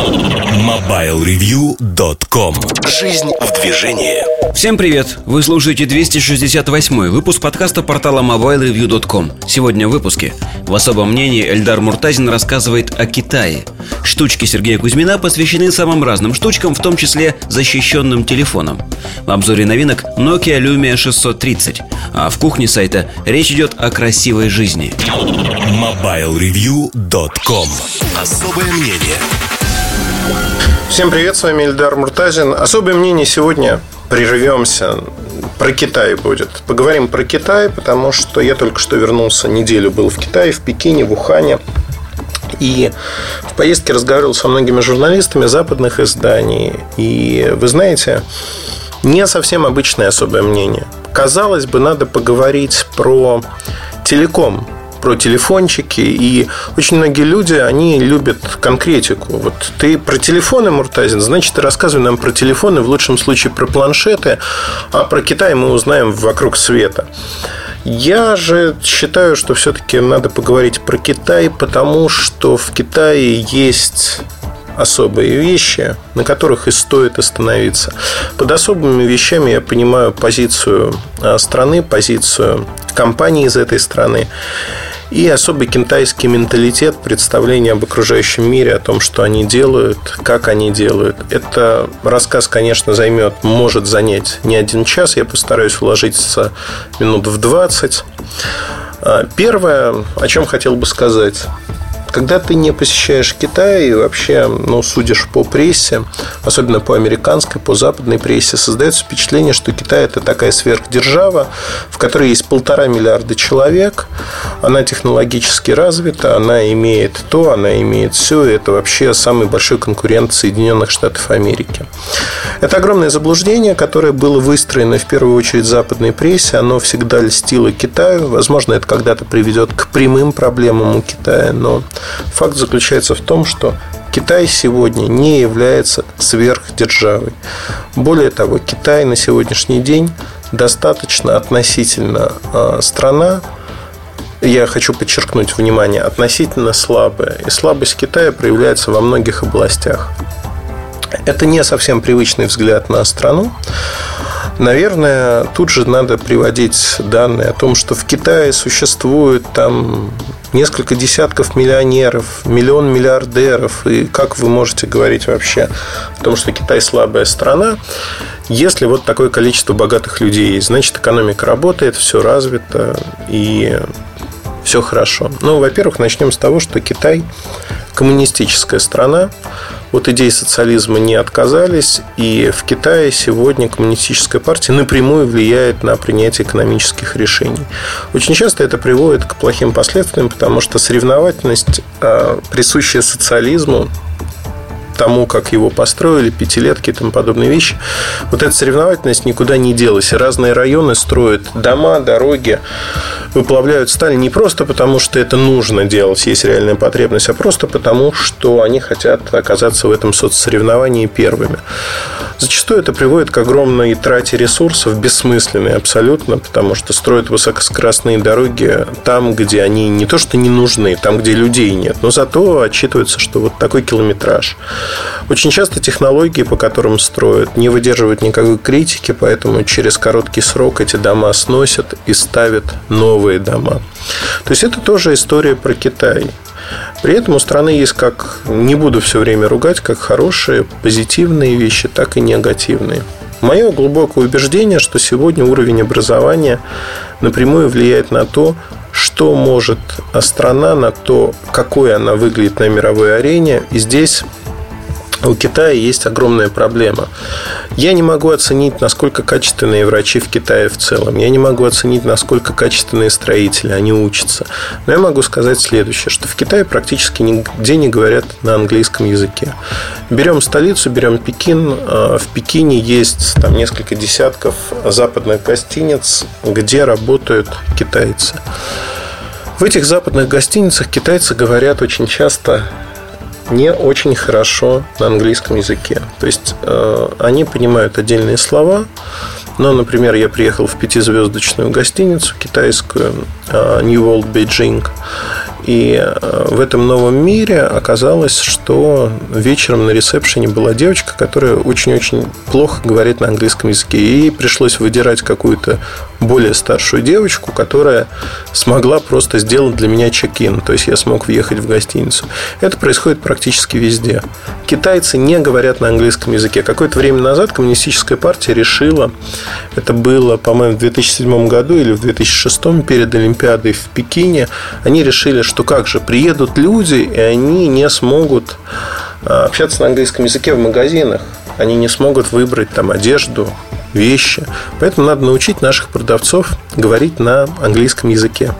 MobileReview.com Жизнь в движении. Всем привет! Вы слушаете 268 выпуск подкаста портала MobileReview.com Сегодня в выпуске. В особом мнении Эльдар Муртазин рассказывает о Китае. Штучки Сергея Кузьмина посвящены самым разным штучкам, в том числе защищенным телефонам. В обзоре новинок Nokia Lumia 630 А в кухне сайта речь идет о красивой жизни. MobileReview.com Особое мнение Всем привет, с вами Эльдар Муртазин. Особое мнение сегодня прервемся. Про Китай будет. Поговорим про Китай, потому что я только что вернулся, неделю был в Китае, в Пекине, в Ухане. И в поездке разговаривал со многими журналистами западных изданий. И вы знаете, не совсем обычное особое мнение. Казалось бы, надо поговорить про телеком, про телефончики, и очень многие люди, они любят конкретику. Вот ты про телефоны, Муртазин, значит, ты рассказывай нам про телефоны, в лучшем случае про планшеты, а про Китай мы узнаем вокруг света. Я же считаю, что все-таки надо поговорить про Китай, потому что в Китае есть особые вещи, на которых и стоит остановиться. Под особыми вещами я понимаю позицию а, страны, позицию компании из этой страны и особый китайский менталитет, представление об окружающем мире, о том, что они делают, как они делают. Это рассказ, конечно, займет, может занять не один час. Я постараюсь вложиться минут в 20. А, первое, о чем хотел бы сказать. Когда ты не посещаешь Китай и вообще, ну, судишь по прессе, особенно по американской, по западной прессе, создается впечатление, что Китай – это такая сверхдержава, в которой есть полтора миллиарда человек, она технологически развита, она имеет то, она имеет все, и это вообще самый большой конкурент Соединенных Штатов Америки. Это огромное заблуждение, которое было выстроено в первую очередь западной прессе, оно всегда льстило Китаю, возможно, это когда-то приведет к прямым проблемам у Китая, но Факт заключается в том, что Китай сегодня не является сверхдержавой. Более того, Китай на сегодняшний день достаточно относительно а, страна, я хочу подчеркнуть внимание, относительно слабая. И слабость Китая проявляется во многих областях. Это не совсем привычный взгляд на страну. Наверное, тут же надо приводить данные о том, что в Китае существует там несколько десятков миллионеров, миллион миллиардеров. И как вы можете говорить вообще о том, что Китай слабая страна, если вот такое количество богатых людей есть? Значит, экономика работает, все развито и все хорошо. Ну, во-первых, начнем с того, что Китай коммунистическая страна, от идей социализма не отказались, и в Китае сегодня коммунистическая партия напрямую влияет на принятие экономических решений. Очень часто это приводит к плохим последствиям, потому что соревновательность, а, присущая социализму, тому, как его построили, пятилетки и тому подобные вещи. Вот эта соревновательность никуда не делась. Разные районы строят дома, дороги, выплавляют сталь не просто потому, что это нужно делать, есть реальная потребность, а просто потому, что они хотят оказаться в этом соцсоревновании первыми. Зачастую это приводит к огромной трате ресурсов, бессмысленной абсолютно, потому что строят высокоскоростные дороги там, где они не то что не нужны, там, где людей нет, но зато отчитывается, что вот такой километраж. Очень часто технологии, по которым строят, не выдерживают никакой критики, поэтому через короткий срок эти дома сносят и ставят новые дома. То есть это тоже история про Китай. При этом у страны есть как, не буду все время ругать, как хорошие, позитивные вещи, так и негативные. Мое глубокое убеждение, что сегодня уровень образования напрямую влияет на то, что может страна, на то, какой она выглядит на мировой арене. И здесь у Китая есть огромная проблема. Я не могу оценить, насколько качественные врачи в Китае в целом. Я не могу оценить, насколько качественные строители, они учатся. Но я могу сказать следующее, что в Китае практически нигде не говорят на английском языке. Берем столицу, берем Пекин. А, в Пекине есть там несколько десятков западных гостиниц, где работают китайцы. В этих западных гостиницах китайцы говорят очень часто не очень хорошо на английском языке. То есть э, они понимают отдельные слова, но, например, я приехал в пятизвездочную гостиницу китайскую э, New World Beijing, И э, в этом новом мире оказалось, что вечером на ресепшене была девочка, которая очень-очень плохо говорит на английском языке. И ей пришлось выдирать какую-то более старшую девочку, которая смогла просто сделать для меня чек-ин. То есть я смог въехать в гостиницу. Это происходит практически везде. Китайцы не говорят на английском языке. Какое-то время назад коммунистическая партия решила, это было, по-моему, в 2007 году или в 2006 перед Олимпиадой в Пекине, они решили, что как же, приедут люди, и они не смогут а, общаться на английском языке в магазинах. Они не смогут выбрать там одежду, вещи. Поэтому надо научить наших продавцов говорить на английском языке.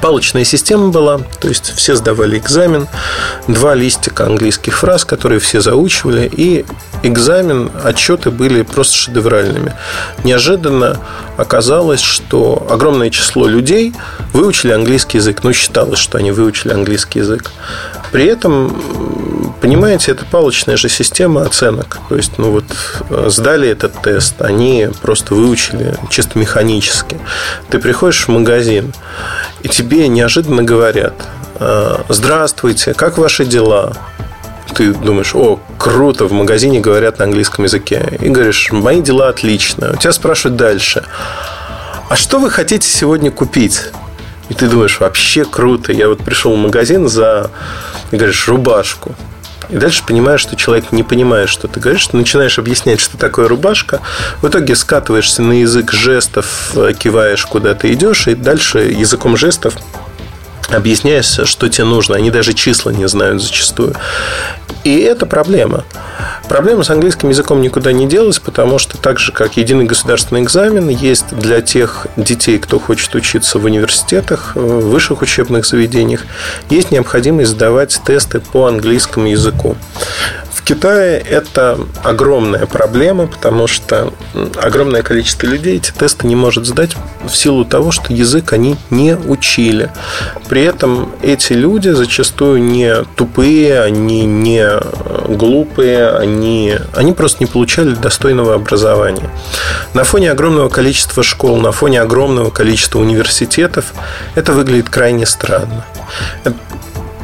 Палочная система была, то есть все сдавали экзамен, два листика английских фраз, которые все заучивали, и экзамен, отчеты были просто шедевральными. Неожиданно оказалось, что огромное число людей выучили английский язык, ну, считалось, что они выучили английский язык. При этом, понимаете, это палочная же система оценок. То есть, ну вот, э, сдали этот тест, они просто выучили чисто механически. Ты приходишь в магазин, и тебе неожиданно говорят, «Э, здравствуйте, как ваши дела? Ты думаешь, о, круто, в магазине говорят на английском языке. И говоришь, мои дела отлично. У тебя спрашивают дальше, а что вы хотите сегодня купить? И ты думаешь, вообще круто. Я вот пришел в магазин за, говоришь, рубашку. И дальше понимаешь, что человек не понимает, что ты говоришь, ты начинаешь объяснять, что такое рубашка. В итоге скатываешься на язык жестов, киваешь, куда ты идешь, и дальше языком жестов объясняешь, что тебе нужно. Они даже числа не знают зачастую. И это проблема. Проблема с английским языком никуда не делась, потому что так же, как единый государственный экзамен, есть для тех детей, кто хочет учиться в университетах, в высших учебных заведениях, есть необходимость сдавать тесты по английскому языку. Китае это огромная проблема, потому что огромное количество людей эти тесты не может сдать в силу того, что язык они не учили. При этом эти люди зачастую не тупые, они не глупые, они, они просто не получали достойного образования. На фоне огромного количества школ, на фоне огромного количества университетов это выглядит крайне странно.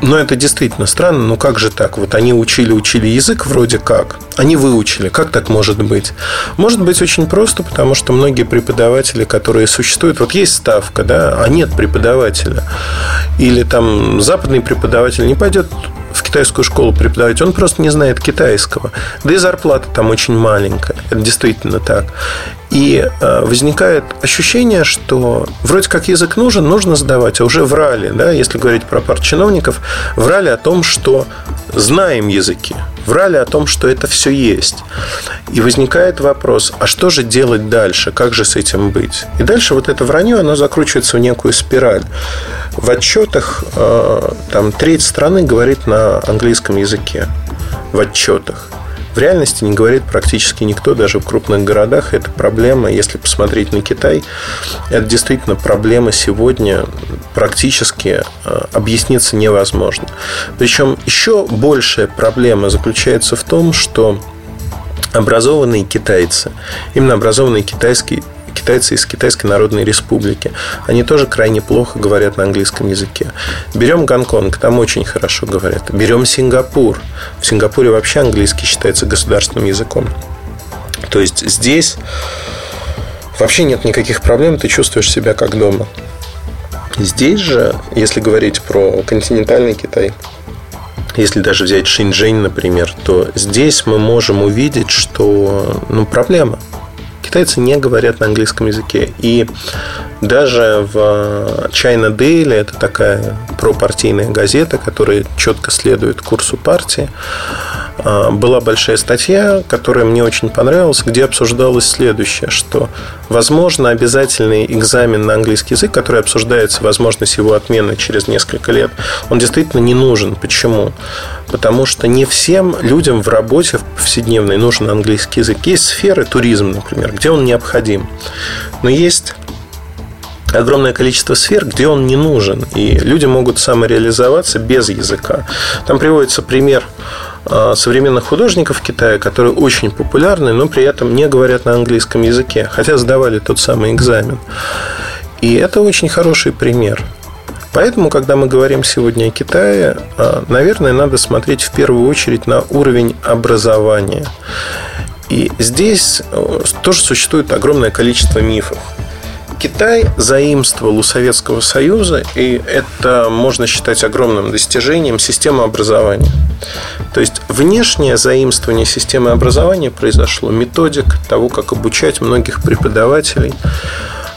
Но это действительно странно. Ну как же так? Вот они учили, учили язык вроде как. Они выучили. Как так может быть? Может быть очень просто, потому что многие преподаватели, которые существуют, вот есть ставка, да, а нет преподавателя. Или там западный преподаватель не пойдет в китайскую школу преподавать, он просто не знает китайского. Да и зарплата там очень маленькая. Это действительно так. И э, возникает ощущение, что вроде как язык нужен, нужно сдавать, а уже врали, да, если говорить про пар чиновников, врали о том, что знаем языки, врали о том, что это все есть. И возникает вопрос, а что же делать дальше, как же с этим быть? И дальше вот это вранье, оно закручивается в некую спираль. В отчетах э, там треть страны говорит на английском языке. В отчетах. В реальности не говорит практически никто, даже в крупных городах. Это проблема, если посмотреть на Китай, это действительно проблема сегодня практически э, объясниться невозможно. Причем еще большая проблема заключается в том, что образованные китайцы, именно образованные китайские китайцы из Китайской Народной Республики. Они тоже крайне плохо говорят на английском языке. Берем Гонконг, там очень хорошо говорят. Берем Сингапур. В Сингапуре вообще английский считается государственным языком. То есть здесь вообще нет никаких проблем, ты чувствуешь себя как дома. Здесь же, если говорить про континентальный Китай, если даже взять Шинчжэнь, например, то здесь мы можем увидеть, что ну, проблема – китайцы не говорят на английском языке. И даже в China Daily, это такая пропартийная газета, которая четко следует курсу партии, была большая статья, которая мне очень понравилась, где обсуждалось следующее, что, возможно, обязательный экзамен на английский язык, который обсуждается, возможность его отмены через несколько лет, он действительно не нужен. Почему? Потому что не всем людям в работе в повседневной нужен английский язык. Есть сферы, туризм, например, где он необходим. Но есть огромное количество сфер, где он не нужен. И люди могут самореализоваться без языка. Там приводится пример а, современных художников Китая, которые очень популярны, но при этом не говорят на английском языке, хотя сдавали тот самый экзамен. И это очень хороший пример. Поэтому, когда мы говорим сегодня о Китае, а, наверное, надо смотреть в первую очередь на уровень образования. И здесь э, тоже существует огромное количество мифов. Китай заимствовал у Советского Союза, и это можно считать огромным достижением, системы образования. То есть внешнее заимствование системы образования произошло, методик того, как обучать многих преподавателей.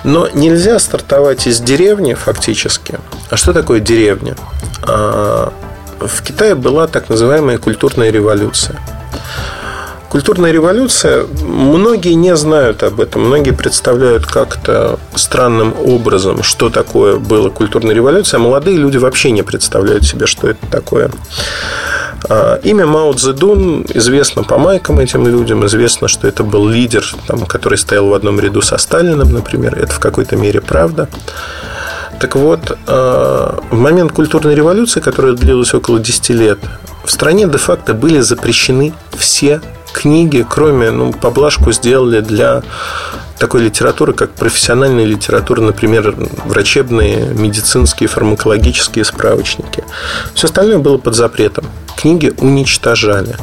Но нельзя стартовать из деревни фактически. А что такое деревня? А, в Китае была так называемая культурная революция – Культурная революция, многие не знают об этом, многие представляют как-то странным образом, что такое была культурная революция, а молодые люди вообще не представляют себе, что это такое. А, имя Мао Цзэдун известно по майкам этим людям, известно, что это был лидер, там, который стоял в одном ряду со Сталиным, например. Это в какой-то мере правда. Так вот, а, в момент культурной революции, которая длилась около 10 лет, в стране де-факто были запрещены все книги, кроме, ну, поблажку сделали для такой литературы, как профессиональная литература, например, врачебные, медицинские, фармакологические справочники. Все остальное было под запретом. Книги уничтожали.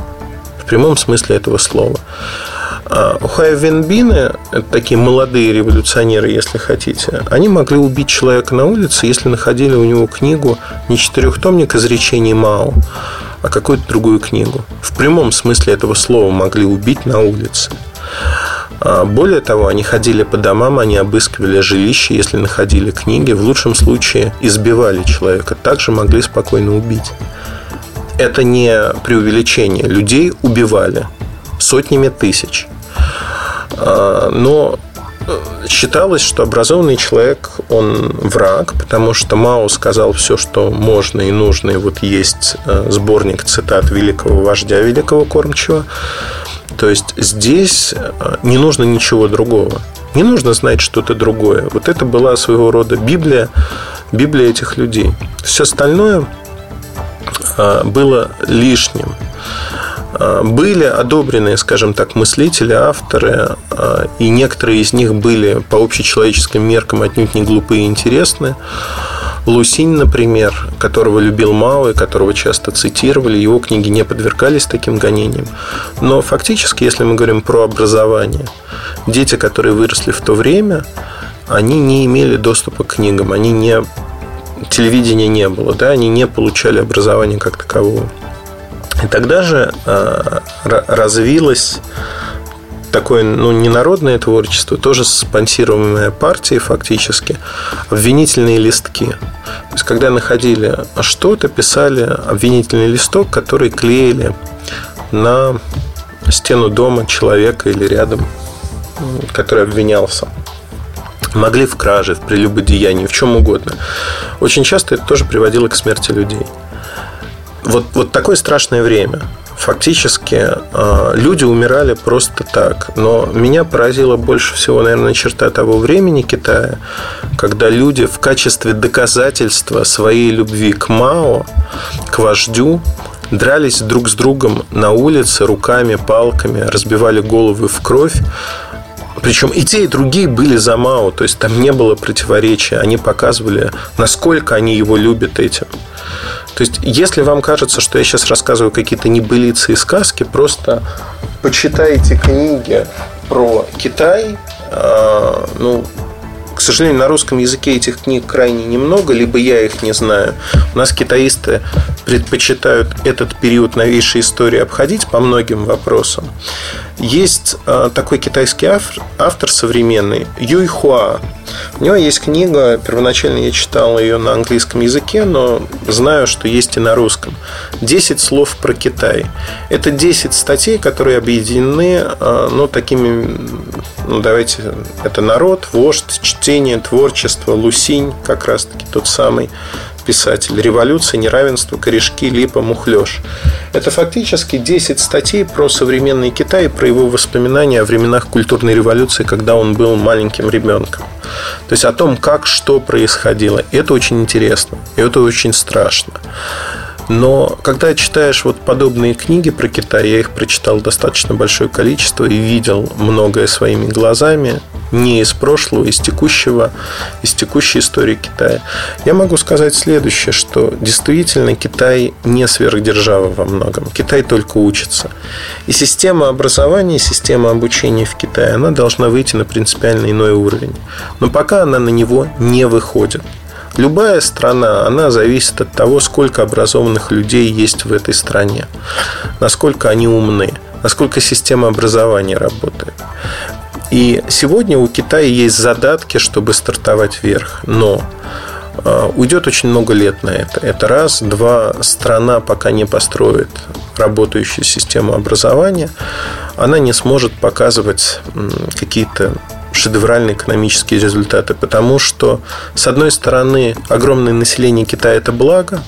В прямом смысле этого слова. А Ухай Венбины, это такие молодые революционеры, если хотите, они могли убить человека на улице, если находили у него книгу не четырехтомник изречений Мао, а какую-то другую книгу. В прямом смысле этого слова могли убить на улице. А более того, они ходили по домам, они обыскивали жилище, если находили книги, в лучшем случае избивали человека, также могли спокойно убить. Это не преувеличение. Людей убивали сотнями тысяч. А, но считалось, что образованный человек, он враг, потому что Мао сказал все, что можно и нужно. И вот есть э, сборник цитат великого вождя, великого кормчего. То есть здесь э, не нужно ничего другого. Не нужно знать что-то другое. Вот это была своего рода Библия, Библия этих людей. Все остальное э, было лишним. А, были одобренные, скажем так, мыслители, авторы, а, и некоторые из них были по общечеловеческим меркам отнюдь не глупые и интересные. Лусинь, например, которого любил Мао и которого часто цитировали, его книги не подвергались таким гонениям. Но фактически, если мы говорим про образование, дети, которые выросли в то время, они не имели доступа к книгам, они не телевидения не было, да, они не получали образования как такового. И тогда же э, развилось такое, ну, ненародное творчество, тоже спонсируемое партией фактически, обвинительные листки. То есть, когда находили что-то, писали обвинительный листок, который клеили на стену дома человека или рядом, который обвинялся. Могли в краже, в прелюбодеянии, в чем угодно. Очень часто это тоже приводило к смерти людей вот, вот такое страшное время. Фактически э, люди умирали просто так. Но меня поразила больше всего, наверное, черта того времени Китая, когда люди в качестве доказательства своей любви к Мао, к вождю, дрались друг с другом на улице руками, палками, разбивали головы в кровь. Причем и те, и другие были за Мао, то есть там не было противоречия. Они показывали, насколько они его любят этим. То есть, если вам кажется, что я сейчас рассказываю какие-то небылицы и сказки, просто почитайте книги про Китай. А, ну, к сожалению, на русском языке этих книг крайне немного, либо я их не знаю. У нас китаисты предпочитают этот период новейшей истории обходить по многим вопросам. Есть а, такой китайский автор, автор современный, Юй Хуа. У него есть книга, первоначально я читал ее на английском языке, но знаю, что есть и на русском. «10 слов про Китай». Это 10 статей, которые объединены а, ну, такими, ну, давайте, это народ, вождь, чтение, творчество, Лусинь, как раз-таки тот самый писатель. Революция, неравенство, корешки, липа, мухлёж. Это фактически 10 статей про современный Китай, про его воспоминания о временах культурной революции, когда он был маленьким ребенком. То есть о том, как что происходило. Это очень интересно. И это очень страшно. Но когда читаешь вот подобные книги про Китай, я их прочитал достаточно большое количество и видел многое своими глазами, не из прошлого, из текущего, из текущей истории Китая. Я могу сказать следующее, что действительно Китай не сверхдержава во многом. Китай только учится. И система образования, система обучения в Китае, она должна выйти на принципиально иной уровень. Но пока она на него не выходит. Любая страна, она зависит от того, сколько образованных людей есть в этой стране, насколько они умны, насколько система образования работает. И сегодня у Китая есть задатки, чтобы стартовать вверх, но а, уйдет очень много лет на это. Это раз. Два. Страна пока не построит работающую систему образования, она не сможет показывать какие-то шедевральные экономические результаты, потому что, с одной стороны, огромное население Китая – это благо,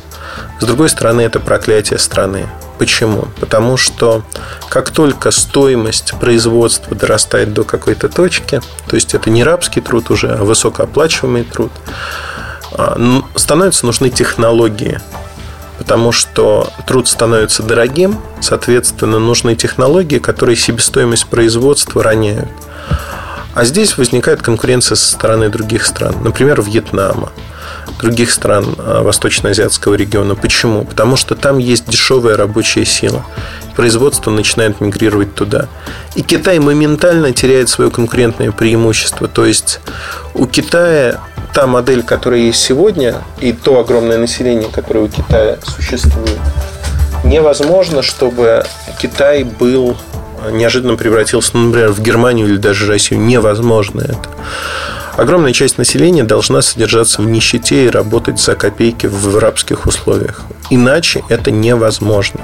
с другой стороны, это проклятие страны. Почему? Потому что как только стоимость производства дорастает до какой-то точки, то есть это не рабский труд уже, а высокооплачиваемый труд, а, становятся нужны технологии, потому что труд становится дорогим, соответственно, нужны технологии, которые себестоимость производства роняют. А здесь возникает конкуренция со стороны других стран, например, Вьетнама, других стран а, восточно-азиатского региона. Почему? Потому что там есть дешевая рабочая сила. Производство начинает мигрировать туда. И Китай моментально теряет свое конкурентное преимущество. То есть у Китая та модель, которая есть сегодня, и то огромное население, которое у Китая существует, невозможно, чтобы Китай был неожиданно превратился, ну, например, в Германию или даже Россию. Невозможно это. Огромная часть населения должна содержаться в нищете и работать за копейки в рабских условиях. Иначе это невозможно.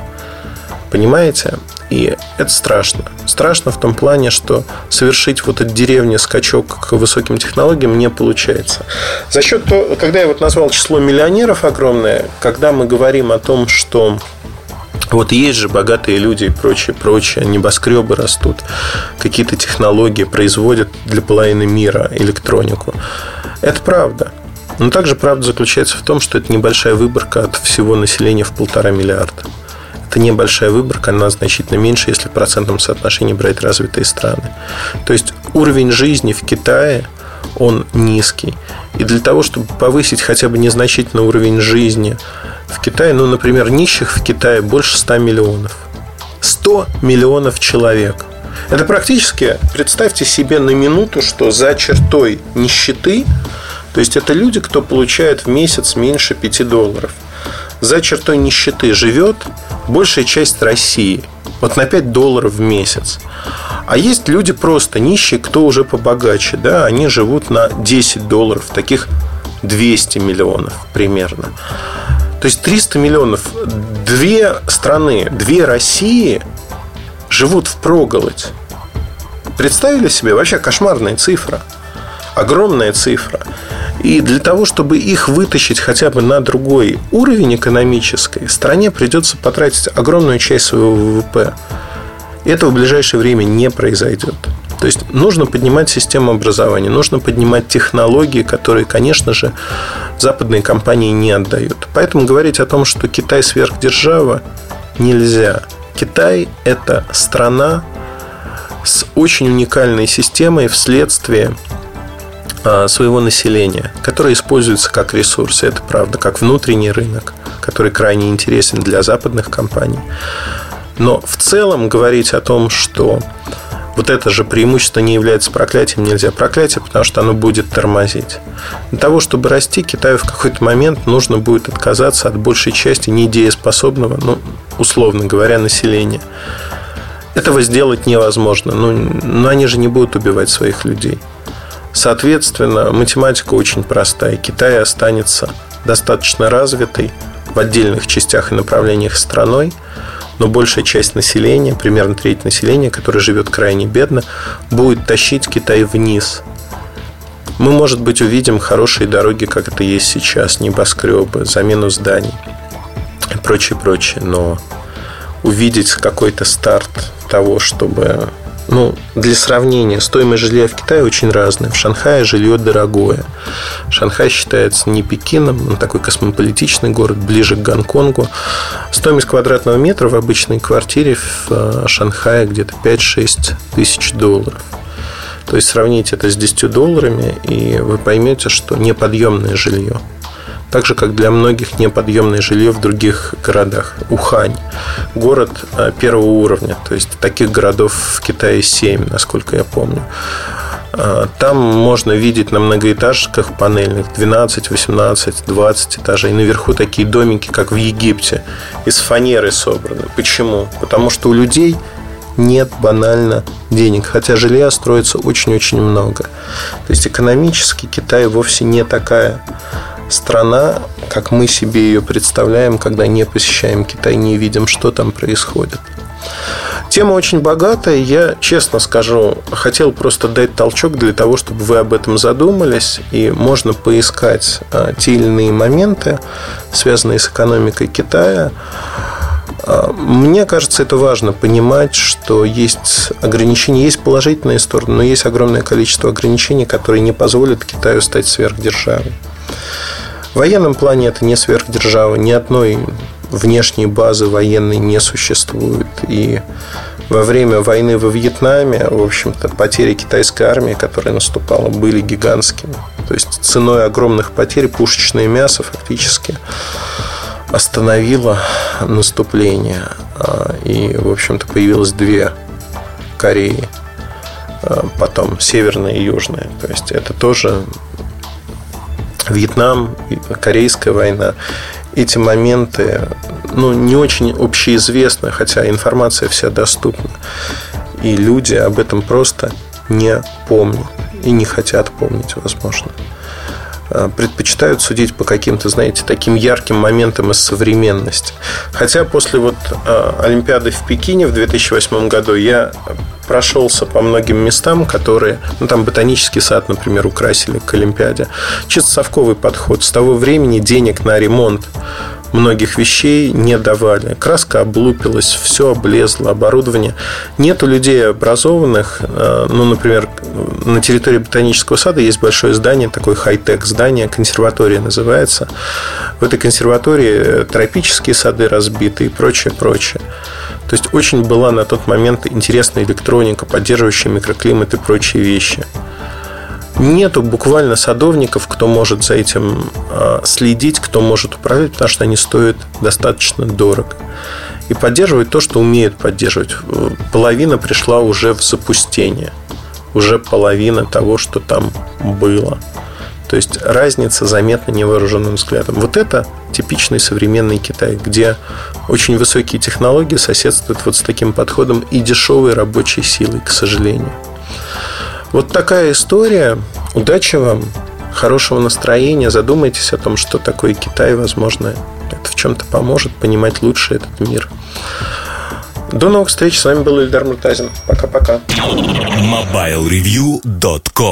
Понимаете? И это страшно. Страшно в том плане, что совершить вот от деревни скачок к высоким технологиям не получается. За счет того, когда я вот назвал число миллионеров огромное, когда мы говорим о том, что вот есть же богатые люди и прочее, прочее, небоскребы растут, какие-то технологии производят для половины мира электронику. Это правда. Но также правда заключается в том, что это небольшая выборка от всего населения в полтора миллиарда. Это небольшая выборка, она значительно меньше, если в процентном соотношении брать развитые страны. То есть уровень жизни в Китае, он низкий. И для того, чтобы повысить хотя бы незначительный уровень жизни в Китае, ну, например, нищих в Китае больше 100 миллионов. 100 миллионов человек. Это практически, представьте себе на минуту, что за чертой нищеты, то есть это люди, кто получает в месяц меньше 5 долларов. За чертой нищеты живет большая часть России. Вот на 5 долларов в месяц. А есть люди просто нищие, кто уже побогаче. Да, они живут на 10 долларов. Таких 200 миллионов примерно. То есть 300 миллионов. Две страны, две России живут в проголодь. Представили себе? Вообще кошмарная цифра. Огромная цифра. И для того, чтобы их вытащить хотя бы на другой уровень экономический, стране придется потратить огромную часть своего ВВП. И это в ближайшее время не произойдет. То есть нужно поднимать систему образования, нужно поднимать технологии, которые, конечно же, западные компании не отдают. Поэтому говорить о том, что Китай сверхдержава, нельзя. Китай – это страна с очень уникальной системой вследствие а, своего населения, которое используется как ресурс. Это правда, как внутренний рынок, который крайне интересен для западных компаний. Но в целом говорить о том, что вот это же преимущество не является проклятием, нельзя проклятие, потому что оно будет тормозить. Для того, чтобы расти, Китаю в какой-то момент нужно будет отказаться от большей части недееспособного, ну, условно говоря, населения. Этого сделать невозможно. Ну, но они же не будут убивать своих людей. Соответственно, математика очень простая. Китай останется достаточно развитой в отдельных частях и направлениях страной, но большая часть населения, примерно треть населения, которое живет крайне бедно, будет тащить Китай вниз. Мы, может быть, увидим хорошие дороги, как это есть сейчас, небоскребы, замену зданий и прочее, прочее, но увидеть какой-то старт того, чтобы ну, для сравнения, стоимость жилья в Китае очень разная. В Шанхае жилье дорогое. Шанхай считается не Пекином, он такой космополитичный город, ближе к Гонконгу. Стоимость квадратного метра в обычной квартире в э, Шанхае где-то 5-6 тысяч долларов. То есть сравните это с 10 долларами, и вы поймете, что неподъемное жилье. Так же, как для многих неподъемное жилье в других городах. Ухань. Город э, первого уровня. То есть таких городов в Китае 7, насколько я помню. Э, там можно видеть на многоэтажках панельных 12, 18, 20 этажей. И наверху такие домики, как в Египте, из фанеры собраны. Почему? Потому что у людей нет банально денег, хотя жилья строится очень-очень много. То есть экономически Китай вовсе не такая страна, как мы себе ее представляем, когда не посещаем Китай, не видим, что там происходит. Тема очень богатая. Я, честно скажу, хотел просто дать толчок для того, чтобы вы об этом задумались. И можно поискать а, те или иные моменты, связанные с экономикой Китая. А, мне кажется, это важно понимать, что есть ограничения, есть положительные стороны, но есть огромное количество ограничений, которые не позволят Китаю стать сверхдержавой. В военном плане это не сверхдержава, ни одной внешней базы военной не существует. И во время войны во Вьетнаме, в общем-то, потери китайской армии, которая наступала, были гигантскими. То есть ценой огромных потерь пушечное мясо фактически остановило наступление. А, и, в общем-то, появилось две Кореи, а, потом северная и южная. То есть это тоже Вьетнам, Корейская война, эти моменты ну, не очень общеизвестны, хотя информация вся доступна. И люди об этом просто не помнят и не хотят помнить, возможно. Э, предпочитают судить по каким-то, знаете, таким ярким моментам из современности. Хотя после вот э, Олимпиады в Пекине в 2008 году я прошелся по многим местам, которые, ну, там ботанический сад, например, украсили к Олимпиаде. Чисто совковый подход. С того времени денег на ремонт многих вещей не давали. Краска облупилась, все облезло, оборудование. Нету людей образованных. Э, ну, например, на территории ботанического сада есть большое здание, такое хай-тек здание, консерватория называется. В этой консерватории тропические сады разбиты и прочее, прочее. То есть очень была на тот момент интересная электроника, поддерживающая микроклимат и прочие вещи. Нету буквально садовников, кто может за этим а, следить, кто может управлять, потому что они стоят достаточно дорого. И поддерживать то, что умеют поддерживать. Половина пришла уже в запустение. Уже половина того, что там было. То есть разница заметна невооруженным взглядом. Вот это типичный современный Китай, где очень высокие технологии соседствуют вот с таким подходом и дешевой рабочей силой, к сожалению. Вот такая история. Удачи вам, хорошего настроения. Задумайтесь о том, что такое Китай, возможно, это в чем-то поможет понимать лучше этот мир. До новых встреч. С вами был Ильдар Муртазин. Пока-пока. MobileReview.com